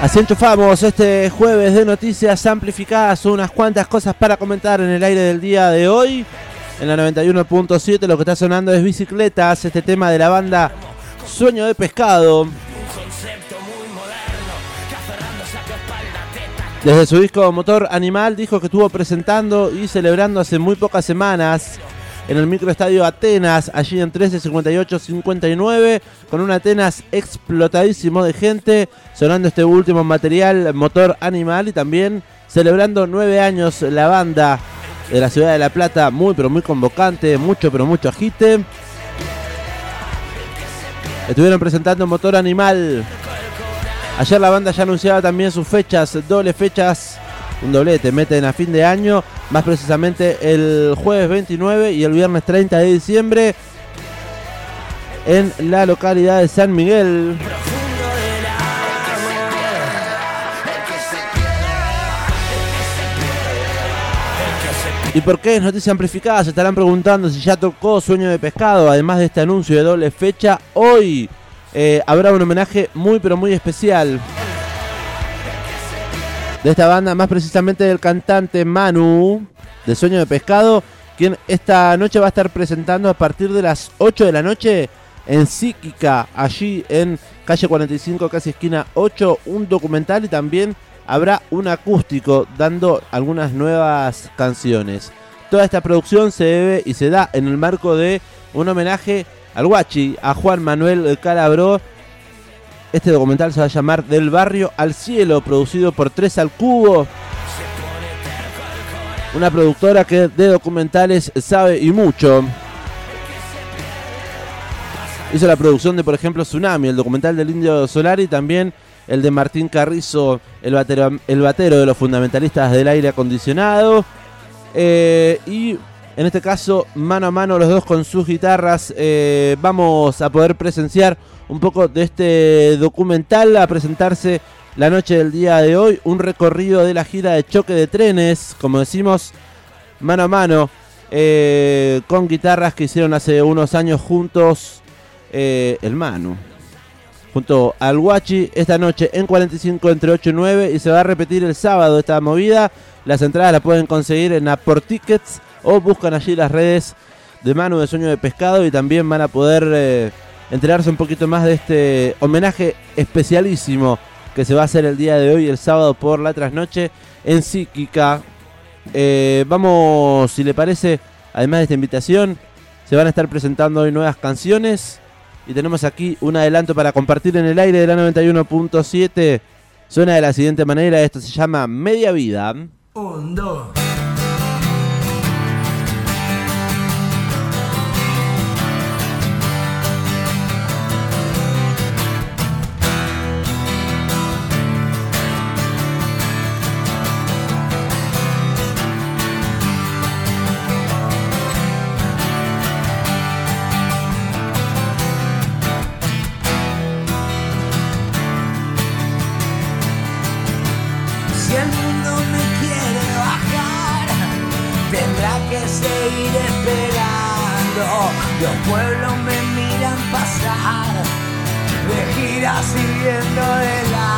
Así enchufamos este jueves de noticias amplificadas, unas cuantas cosas para comentar en el aire del día de hoy. En la 91.7 lo que está sonando es bicicletas, este tema de la banda Sueño de Pescado. Desde su disco Motor Animal dijo que estuvo presentando y celebrando hace muy pocas semanas en el microestadio Atenas, allí en 1358-59, con un Atenas explotadísimo de gente, sonando este último material, Motor Animal, y también celebrando nueve años la banda de la ciudad de La Plata, muy pero muy convocante, mucho pero mucho agite. Estuvieron presentando Motor Animal. Ayer la banda ya anunciaba también sus fechas, doble fechas un doblete, meten a fin de año, más precisamente el jueves 29 y el viernes 30 de diciembre en la localidad de San Miguel. ¿Y por qué es noticia amplificada? Se estarán preguntando si ya tocó Sueño de Pescado. Además de este anuncio de doble fecha, hoy eh, habrá un homenaje muy pero muy especial de esta banda, más precisamente del cantante Manu, de Sueño de Pescado, quien esta noche va a estar presentando a partir de las 8 de la noche en Psíquica, allí en calle 45, casi esquina 8, un documental y también habrá un acústico dando algunas nuevas canciones. Toda esta producción se debe y se da en el marco de un homenaje al Guachi, a Juan Manuel Calabró, este documental se va a llamar Del barrio al cielo, producido por Tres al Cubo. Una productora que de documentales sabe y mucho. Hizo la producción de, por ejemplo, Tsunami, el documental del Indio Solar y también el de Martín Carrizo, el batero, el batero de los fundamentalistas del aire acondicionado. Eh, y en este caso, mano a mano los dos con sus guitarras, eh, vamos a poder presenciar un poco de este documental a presentarse la noche del día de hoy. Un recorrido de la gira de choque de trenes, como decimos, mano a mano, eh, con guitarras que hicieron hace unos años juntos eh, el Manu. Junto al Guachi esta noche en 45 entre 8 y 9 y se va a repetir el sábado esta movida. Las entradas las pueden conseguir en Aport Tickets o buscan allí las redes de Manu de Sueño de Pescado y también van a poder eh, enterarse un poquito más de este homenaje especialísimo que se va a hacer el día de hoy, el sábado por la trasnoche en Psíquica. Eh, vamos, si le parece, además de esta invitación, se van a estar presentando hoy nuevas canciones y tenemos aquí un adelanto para compartir en el aire de la 91.7. Suena de la siguiente manera, esto se llama Media Vida. Un. que seguir esperando. Los pueblos me miran pasar, de gira siguiendo de la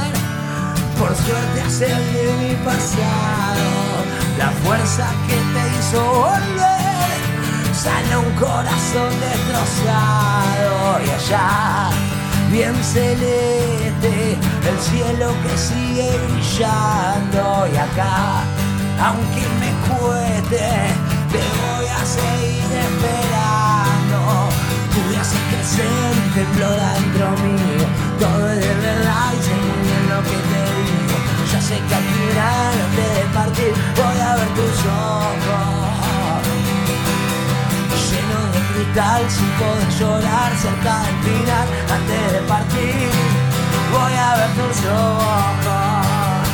por suerte de mi pasado. La fuerza que te hizo volver sana un corazón destrozado. Y allá, bien celeste, el cielo que sigue brillando y acá, aunque me cueste, te voy a seguir esperando. Tú me haces crecer un templo dentro mío, todo es de verdad y sé muy bien lo que te sé que al final, antes de partir, voy a ver tus ojos. Lleno de cristal sin poder llorar cerca del final antes de partir voy a ver tus ojos.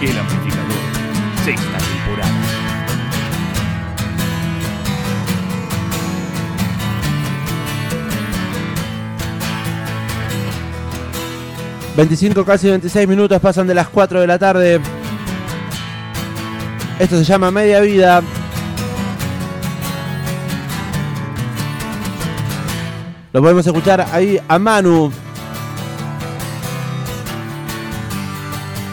El amplificador, sexta 25, casi 26 minutos pasan de las 4 de la tarde. Esto se llama Media Vida. Lo podemos escuchar ahí a Manu.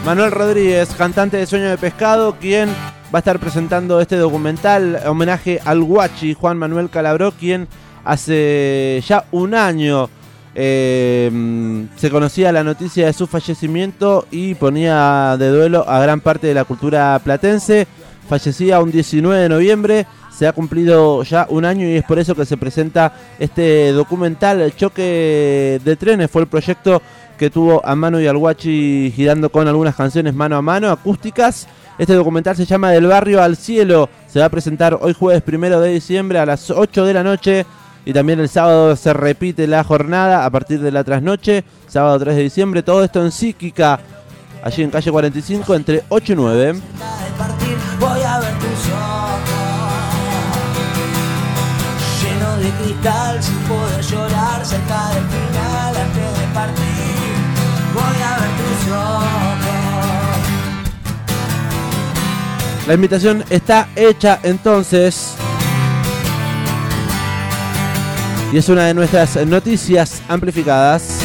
Manuel Rodríguez, cantante de Sueño de Pescado, quien va a estar presentando este documental, homenaje al Guachi, Juan Manuel Calabró, quien hace ya un año eh, se conocía la noticia de su fallecimiento y ponía de duelo a gran parte de la cultura platense. Fallecía un 19 de noviembre, se ha cumplido ya un año y es por eso que se presenta este documental. El choque de trenes fue el proyecto que tuvo a Mano y al girando con algunas canciones mano a mano, acústicas. Este documental se llama Del Barrio al Cielo. Se va a presentar hoy jueves primero de diciembre a las 8 de la noche. Y también el sábado se repite la jornada a partir de la trasnoche, sábado 3 de diciembre. Todo esto en Psíquica, allí en calle 45, entre 8 y 9. de partir voy a ver tus ojos lleno de cristal sin poder llorar cerca del final antes de partir voy a ver tus ojos La invitación está hecha entonces. Y es una de nuestras noticias amplificadas.